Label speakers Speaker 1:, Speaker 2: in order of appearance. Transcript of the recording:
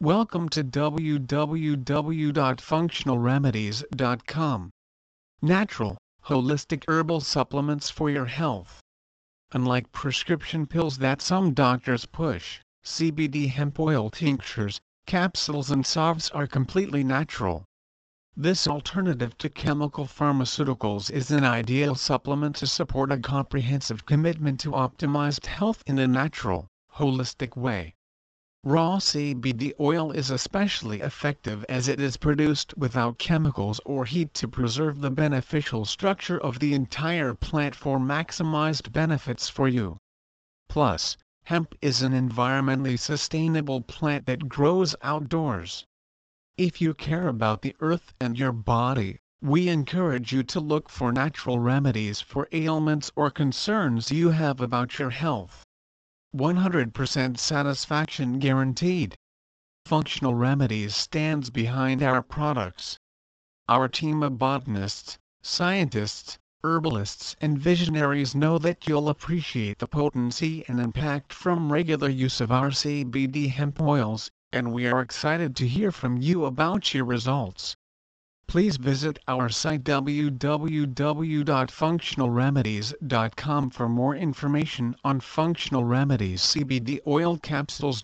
Speaker 1: Welcome to www.functionalremedies.com. Natural, holistic herbal supplements for your health. Unlike prescription pills that some doctors push, CBD hemp oil tinctures, capsules and salves are completely natural. This alternative to chemical pharmaceuticals is an ideal supplement to support a comprehensive commitment to optimized health in a natural, holistic way. Raw CBD oil is especially effective as it is produced without chemicals or heat to preserve the beneficial structure of the entire plant for maximized benefits for you. Plus, hemp is an environmentally sustainable plant that grows outdoors. If you care about the earth and your body, we encourage you to look for natural remedies for ailments or concerns you have about your health. 100% satisfaction guaranteed. Functional Remedies stands behind our products. Our team of botanists, scientists, herbalists and visionaries know that you'll appreciate the potency and impact from regular use of our CBD hemp oils, and we are excited to hear from you about your results. Please visit our site www.functionalremedies.com for more information on functional remedies CBD oil capsules